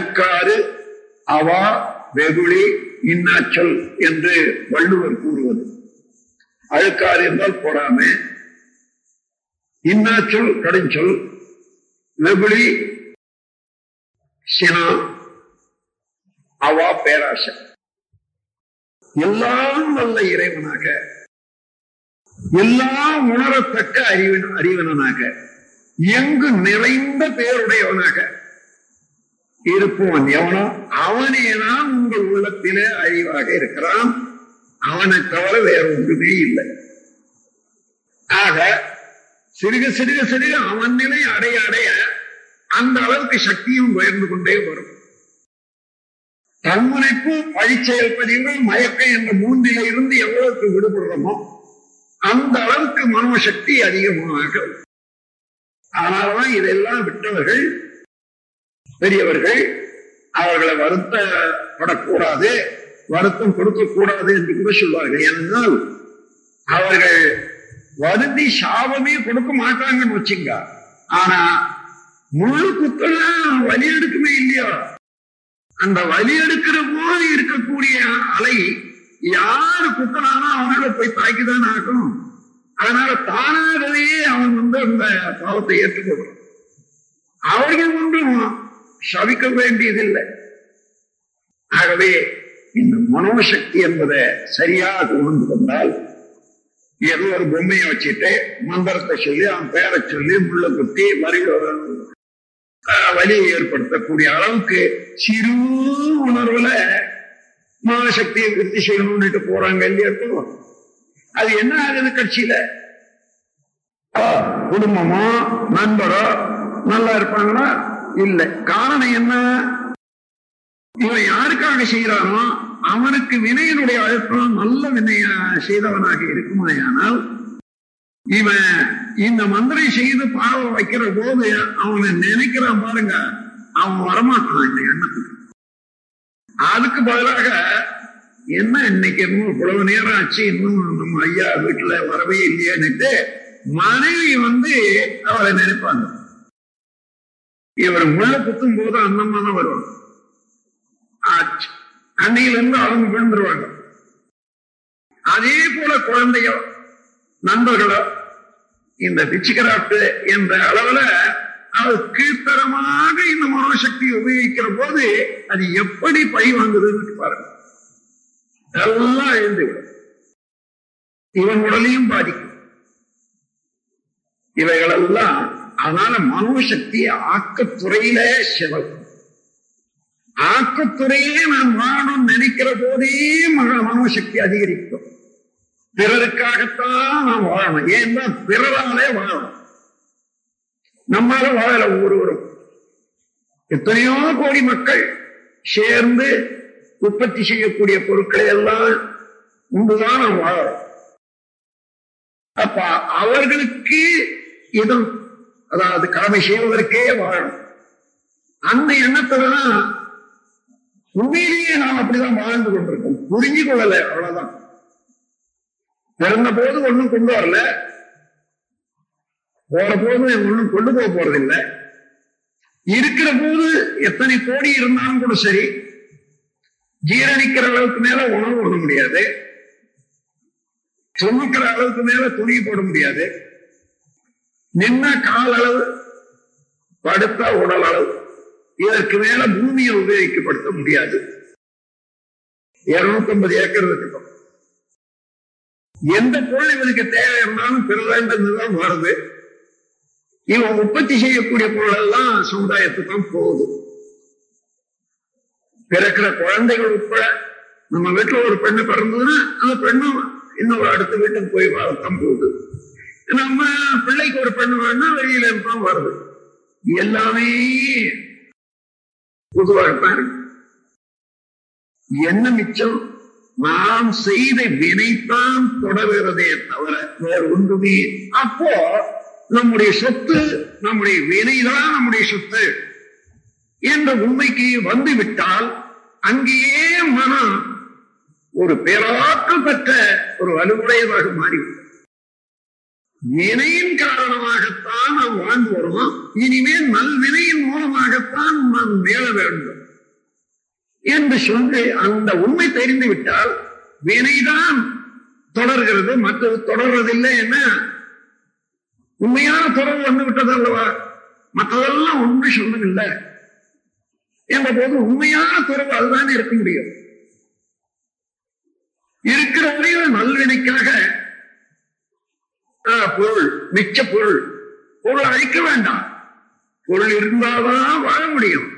அழுக்காறு அவா வெகுளி இன்னாச்சொல் என்று வள்ளுவர் கூறுவது. அழுக்காறு என்றால் பொறாமை இன்னாச்சொல் கடுஞ்சொல் வெகுளி சினா அவா பேராசை. எல்லாம் நல்ல இறைவனாக எல்லாம் உணரத்தக்க அறிவன் அறிவனாக எங்கு நிறைந்த பேருடையவனாக இருப்பவன் எவனோ அவனேதான் உங்கள் உள்ளத்திலே அறிவாக இருக்கிறான். அவனை தவிர வேற ஒன்றுமே இல்லை. ஆக சிறுக சிறுக சிறுக அவன் நிலை அடைய அடைய அந்த அளவுக்கு சக்தியும் உயர்ந்து கொண்டே வரும். தன்முனைப்பு பழிச்செயல் பதிவு மயக்கம் என்ற மூன்றில இருந்து எவ்வளவுக்கு விடுபடுறோமோ அந்த அளவுக்கு மனோசக்தி அதிகமாக. ஆனால்தான் இதெல்லாம் விட்டவர்கள் பெரியவர்கள் அவர்களை வருத்தப்படக்கூடாது வருத்தம் கொடுக்க கூடாது என்று கூட சொல்வார்கள். ஏனென்றால் அவர்கள் வருந்தி சாபமே கொடுக்க மாட்டாங்கன்னு வச்சுங்க. ஆனா முழு குத்தெல்லாம் வலி எடுக்குமே இல்லையோ? அந்த வலி எடுக்கிற போது இருக்கக்கூடிய அலை யாரு குத்தனாலும் அவனால போய் தாக்கிதான் ஆகும் அதனால தானாகவே அவன் வந்து அந்த பாவத்தை ஏற்றுக்கொள்றான் அவர்கள் ஒன்றும் சவிக்க வேண்டியதில்லை. ஆகவே இந்த மனோசக்தி என்பதை சரியாக உணர்ந்து கொண்டால் ஏதோ ஒரு பொம்மையை வச்சுட்டு மந்திரத்தை சொல்லி அவன் பேரை சொல்லி முள்ள குத்தி வரி வலியை ஏற்படுத்தக்கூடிய அளவுக்கு சிறு உணர்வுல மனசக்தியை விருத்தி செய்யணும்னுட்டு போறாங்க இல்லையா அது என்ன ஆகுது கட்சியில? குடும்பமோ நண்பரோ நல்லா இருப்பாங்கன்னா இல்லை. காரணம் என்ன? இவன் யாருக்காக செய்யறானோ அவனுக்கு வினையினுடைய அழுத்தம் நல்ல வினையா செய்தவனாக இருக்குமாயானால் இவன் இந்த மந்திரை செய்து பாவ வைக்கிற போது அவனை நினைக்கிறான் பாருங்க அவன் வரமாட்டான் இந்த எண்ணத்துக்கு. அதுக்கு பதிலாக என்ன இன்னைக்கு இன்னும் இவ்வளவு நேரம் ஆச்சு இன்னும் நம்ம ஐயா வீட்டுல வரவே இல்லையான்னுட்டு மனைவி வந்து அவளை நினைப்பாங்க. இவர் முள்ள குத்தும் போது அண்ணம்மா தான் வருவாங்க ஆச்சு. அன்னையில இருந்து அவங்க விழுந்துருவாங்க. அதே போல குழந்தையோ நண்பர்களோ இந்த பிச்சுக்கிறாப்ட் என்ற அளவுல அது கீழ்த்தரமாக இந்த மனோசக்தியை உபயோகிக்கிற போது அது எப்படி பழி வாங்குதுன்னு பாருங்க. எல்லாம் எழுந்து விடும். இவன் உடலையும் பாதிக்கும். இவைகளெல்லாம் அதனால மனோசக்தி ஆக்கத்துறையில செலவு ஆக்கத்துறையே நான் வாழணும் நினைக்கிற போதே மனோசக்தி அதிகரிக்கும். பிறருக்காகத்தான் நாம் வாழணும். ஏன்னா பிறராலே வாழணும். நம்மால வாழல ஒவ்வொருவரும். எத்தனையோ கோடி மக்கள் சேர்ந்து உற்பத்தி செய்யக்கூடிய பொருட்களை எல்லாம் உண்டுதான் நாம் வாழறோம். அப்ப அவர்களுக்கு இதன் அதாவது கடமை செய்வதற்கே வாழணும் அந்த எண்ணத்துலதான் உண்மையிலேயே நாம் அப்படிதான் வாழ்ந்து கொண்டிருக்கோம். புரிஞ்சு கொள்ளல அவ்வளவுதான். பிறந்த போது ஒண்ணும் கொண்டு வரல. போற போது ஒண்ணும் கொண்டு போக போறதில்லை. இருக்கிற போது எத்தனை கோடி இருந்தாலும் கூட சரி ஜீரணிக்கிற அளவுக்கு மேல உணவு போட முடியாது. சுமக்கிற அளவுக்கு மேல துணி போட முடியாது. நின்ன கால் அளவு படுத்த உடல் அளவு இதற்கு மேல பூமியை உபயோகிக்கப்படுத்த முடியாது. இருநூத்தி ஐம்பது ஏக்கர் இருக்கட்டும் எந்த பொருள் இவனுக்கு தேவை இருந்தாலும் பிறதான் வருது. இவன் உற்பத்தி செய்யக்கூடிய பொருள் எல்லாம் சமுதாயத்துக்கு தான் போகுது. பிறக்கிற குழந்தைகள் உட்பட நம்ம வீட்டுல ஒரு பெண்ணு பிறந்ததுன்னா அந்த பெண்ணும் இன்னொரு அடுத்த வீட்டுக்கு போய் வளர்த்தம் போகுது. நம்ம பிள்ளைக்கு ஒரு பெண் வேணும்னா வெளியில இருப்போம் வருது. எல்லாமே பொதுவாகத்தான் இருக்கு என்ன மிச்சம்? நாம் செய்த வினைத்தான் தொடர்கிறதே தவிர வேறு ஒன்றுமே. அப்போ நம்முடைய சொத்து நம்முடைய வினைதான் நம்முடைய சொத்து என்ற உண்மைக்கு வந்து விட்டால் அங்கேயே மனம் ஒரு பேராற்றல் பெற்ற ஒரு வலுவுடையதாக மாறிவிடும். வினையின் காரணமாகத்தான் நாம் வாழ்ந்து வருவோம். இனிமேல் நல்வினையின் மூலமாகத்தான் நாம் மேல வேண்டும். என்று சொல்லி அந்த உண்மை தெரிந்து விட்டால் வினைதான் தொடர்கிறது. மற்றது தொடர்றதில்லை என்ன? உண்மையான தொடர்பு வந்து விட்டது அல்லவா? மற்றதெல்லாம் உண்மை சொல்லவில்லை. என்ற போது உண்மையான தொடர்பு அதுதான் இருக்க முடியும். இருக்கிற வரையில் நல்வினைக்காக பொருள் மிச்ச பொருள். பொருள் அழிக்க வேண்டாம். பொருள் இருந்தால்தான் வாழ முடியும்.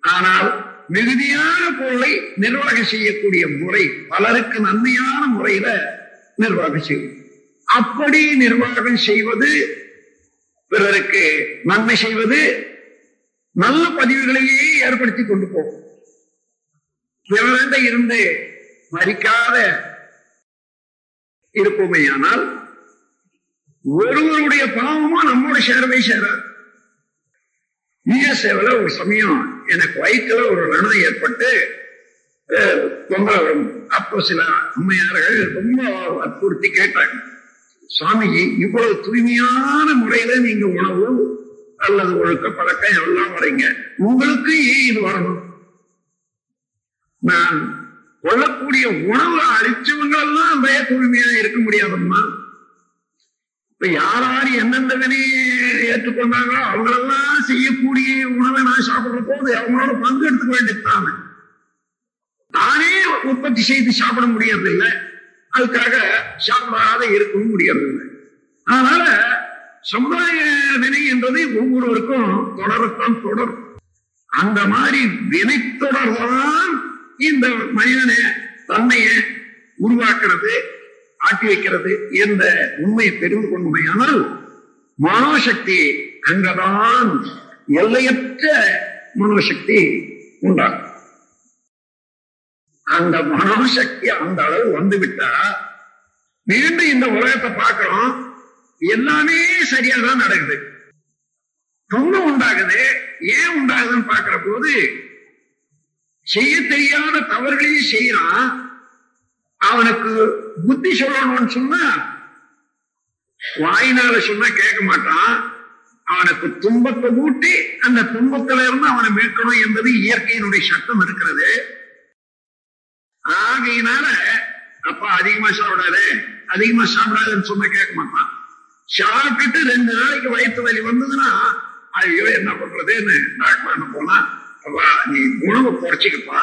ஆனால் மிகுதியான பொருளை நிர்வாகம் செய்யக்கூடிய முறை பலருக்கு நன்மையான முறையில நிர்வாகம் செய்யும். அப்படி நிர்வாகம் செய்வது பிறருக்கு நன்மை செய்வது நல்ல பதிவுகளையே ஏற்படுத்தி கொண்டு போகும். பிறந்த இருந்து மறிக்காத இருப்போமேயானால் ஒருவருடைய பாவமும் நம்மோட சேரவே சேராது. சேவல ஒரு சமயம் எனக்கு வயிற்றுல ஒரு ரணம் ஏற்பட்டு தொந்தரவு வரும். அப்போ சில அம்மையார்கள் ரொம்ப வற்புறுத்தி கேட்டாங்க. சுவாமிஜி இவ்வளவு தூய்மையான முறையில நீங்க உணவு அல்லது ஒழுக்க பழக்கம் எல்லாம் வரீங்க உங்களுக்கு ஏன் இது வரணும்? நான் கொள்ளக்கூடிய உணவு அழிச்சவங்க எல்லாம் தூய்மையா இருக்க முடியாதம்மா. இப்ப யாராரு எந்தெந்த வினையை ஏற்றுக்கொண்டாங்களோ அவங்களெல்லாம் செய்யக்கூடிய உணவை நான் சாப்பிடுற போது அவங்களோட பங்கு எடுத்துக்க வேண்டியதுதானே நானே உற்பத்தி செய்து சாப்பிட முடியறதில்லை. அதுக்காக சாப்பிடாத இருக்கவும் முடியறதில்லை. அதனால சமுதாய வினை என்பது ஒவ்வொருவருக்கும் தொடரத்தான் தொடரும். அந்த மாதிரி வினை தொடர்தான் இந்த மனிதனை தன்மையை உருவாக்குறது. ஆட்டி வைக்கிறது என்ற உண்மையை தெரிந்து கொண்டுமையானால் மனோசக்தி அங்கதான் எல்லையற்ற மனோசக்தி உண்டாகும். அந்த மனோசக்தி அந்த அளவு வந்துவிட்டா மீண்டும் இந்த உலகத்தை பார்க்கிறோம் எல்லாமே சரியா தான் நடக்குது. துன்பம் உண்டாகுது ஏன் உண்டாகுதுன்னு பார்க்கிற போது செய்ய தெரியாத தவறுகளையும் செய்யறான் அவனுக்கு புத்தி சொல்லணும்னு சொன்னா வாயினால சொன்னா கேட்க மாட்டான். அவனுக்கு துன்பத்தை ஊட்டி அந்த துன்பத்துல இருந்து அவனை மீட்கணும் என்பது இயற்கையினுடைய சட்டம் இருக்கிறது. ஆகையினால அப்பா அதிகமா சாப்பிடாது அதிகமா சாப்பிடாதுன்னு சொன்னா கேட்க மாட்டான். சாப்பிட்டு ரெண்டு நாளைக்கு வயிற்று வலி வந்ததுன்னா ஐயோ என்ன பண்றதுன்னு டாக்டர் போனா அப்பா நீ உணவு குறைச்சிக்கப்பா.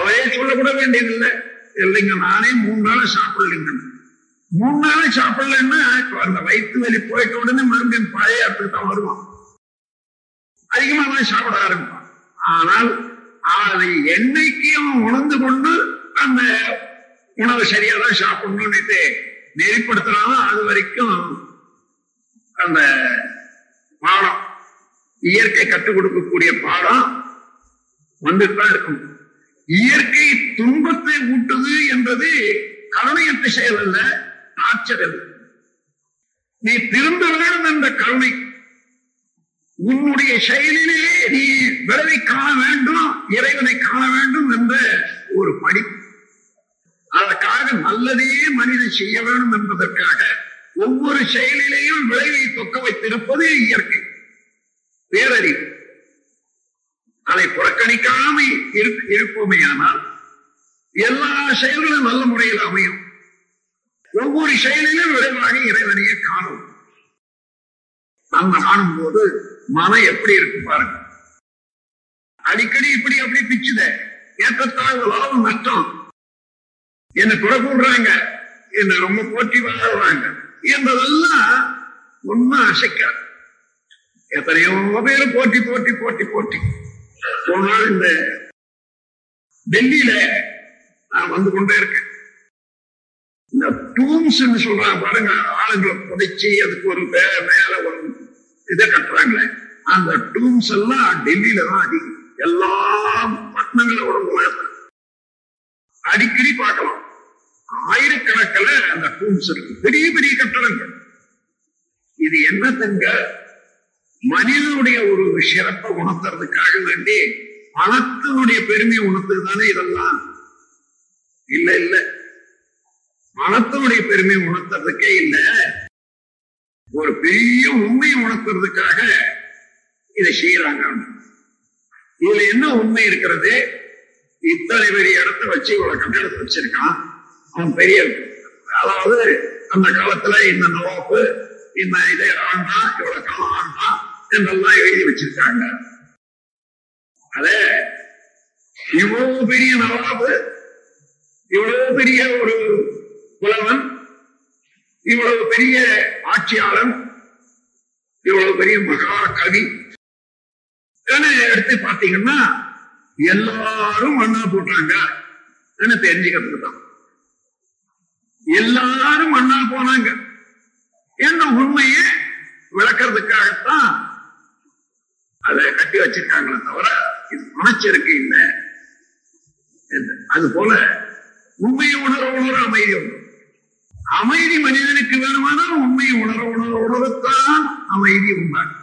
அவரே சொல்லக்கூட வேண்டியதில்லை. இல்லைங்க நானே மூணு நாள் சாப்பிடலைங்க. மூணு நாள் சாப்பிடலன்னா அந்த வயிற்று வலி போயிட்ட உடனே மறுபடியும் பழைய இடத்துக்கு தான் வருவான். அதிகமா தான் சாப்பிட ஆரம்பிப்பான். ஆனால் அதை என்னைக்கு அவன் உணர்ந்து கொண்டு அந்த உணவை சரியா தான் சாப்பிடணும்னுட்டு நெறிப்படுத்தினாலும் அது வரைக்கும் அந்த பாடம் இயற்கை கற்றுக் கொடுக்கக்கூடிய பாடம் வந்துட்டு தான் இருக்கும். இயற்கை துன்பத்தை ஊட்டுது என்பது கருணையற்ற செயல் அல்ல ஆச்சரியல் நீ திரும்ப வேண்டும் என்ற கருணை. உன்னுடைய செயலிலே நீ விளைவை காண வேண்டும் இறைவனை காண வேண்டும் என்ற ஒரு படிப்பு. அதற்காக நல்லதையே மனிதன் செய்ய வேண்டும் என்பதற்காக ஒவ்வொரு செயலிலேயும் விளைவை தொக்க வைத்திருப்பது இயற்கை. பேரறிவு. அதை புறக்கணிக்காம இருப்போமே ஆனால் எல்லா செயல்களும் நல்ல முறையில் அமையும். ஒவ்வொரு செயலிலும் விரைவாக இறைவனையே காணும். நம்ம காணும் போது மனம் எப்படி இருக்கு பாருங்க. அடிக்கடி இப்படி அப்படி பிச்சுத. ஏற்றத்தாழ்வு லாபம் நஷ்டம். என்ன குறை கூடுறாங்க என்ன ரொம்ப போட்டி வாழ்றாங்க என்பதெல்லாம் ஒன்னும் அசைக்காது. எத்தனையோ பேர் போட்டி போட்டி போட்டி போட்டி. ஒரு நாள் இந்த டெல்லியில நான் வந்து கொண்டே இருக்கேன். இந்த டூம்ஸ் சொல்றாங்க பாருங்க ஆளுங்களை புதைச்சி அதுக்கு ஒரு மே- மேல ஒரு இதை கட்டுறாங்களே. அந்த டூம்ஸ் எல்லாம் டெல்லியில தான் அதிகம். எல்லா பட்டணங்களோட உலகத்துல அடிக்கடி பார்க்கலாம். ஆயிரக்கணக்கில் அந்த டூம்ஸ் இருக்கு. பெரிய பெரிய கட்டடங்கள். இது என்னத்துங்க மனிதனுடைய ஒரு சிறப்பை உணர்த்துறதுக்காக வேண்டி மனத்தினுடைய பெருமையை உணர்த்துக்கு தானே இதெல்லாம்? இல்ல இல்ல. மனத்தினுடைய பெருமையை உணர்த்துறதுக்கே இல்ல. ஒரு பெரிய உண்மையை உணர்த்துறதுக்காக இதை செய்யறாங்க. இதுல என்ன உண்மை இருக்கிறது? இத்தனை பெரிய இடத்த வச்சு இவ்வளவு கட்டிடத்தை வச்சிருக்கான். அவன் பெரிய அதாவது அந்த காலத்துல இந்த நவாப்பு இந்த இதை ஆண்டான் இவ்வளவு காலம் ஆண்டான். என்றெல்லாம் எழுதி வச்சிருக்காங்க. அத இவ்வளவு பெரிய நவாபு இவ்வளவு பெரிய ஒரு புலவன் இவ்வளவு பெரிய ஆட்சியாளன் இவ்வளவு பெரிய மகா கவி எடுத்து பாத்தீங்கன்னா எல்லாரும் மண்ணா போட்டாங்க தெரிஞ்சுக்கிறதுக்கு தான் எல்லாரும் மண்ணா போனாங்க. என்ன உண்மையை விளக்கிறதுக்காகத்தான் அதை கட்டி வச்சிருக்காங்களே தவிர இது மனச்சேர்க்கை இல்லை. அது போல உண்மையை உணர உணர அமைதி அமைதி மனிதனுக்கு வேணுமானால் உண்மையை உணர உணர உணரத்தான் அமைதி உண்டாகும்.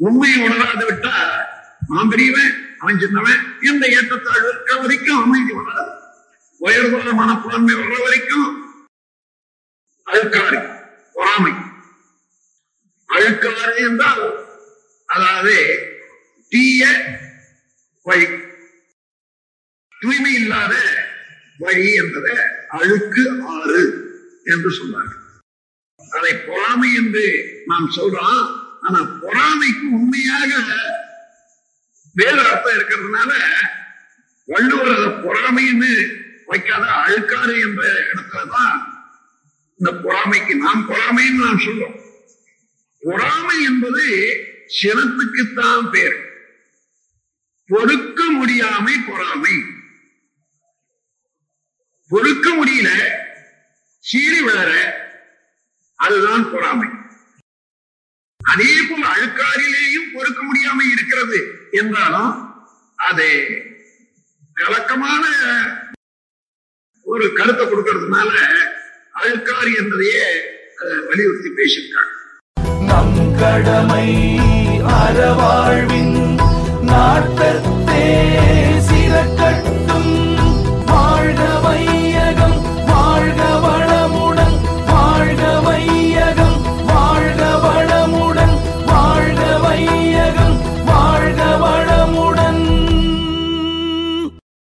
உண்மையை உணராது விட்டா நான் பெரியவன் அவன் சின்னவன் எந்த ஏற்றத்தாழ்வு இருக்க வரைக்கும் அமைதி வளராது உயர்வான மனப்பான்மை வர்ற வரைக்கும் அழுக்காறு பொறாமை. அழுக்காறு என்றால் அதாவது தீய வழி. தூய்மை இல்லாத வழி என்பதை அழுக்கு ஆறு என்று சொன்னார்கள் அதை பொறாமை என்று நாம் சொல்றோம். ஆனா பொறாமைக்கு உண்மையாக வேறு அர்த்தம் இருக்கிறதுனால வள்ளுவர் அதை பொறாமைன்னு வைக்காத அழுக்காறு என்ற இடத்துலதான் இந்த பொறாமைக்கு நாம் பொறாமைன்னு நாம் சொல்றோம். பொறாமை என்பது சினத்துக்குத்தான் பேர். பொறுக்க முடியாமை பொறாமை. பொறுக்க முடியல சீறி விளர அதுதான் பொறாமை. அதே போல் அழுக்காரிலேயும் பொறுக்க முடியாமை இருக்கிறது என்றாலும் அது கலக்கமான ஒரு கருத்தை கொடுக்கறதுனால அழுக்காரி என்பதையே வலியுறுத்தி பேசியிருக்காங்க. நம் கடமை அறவாழ்வின் நாட்டத்தே சிறக்க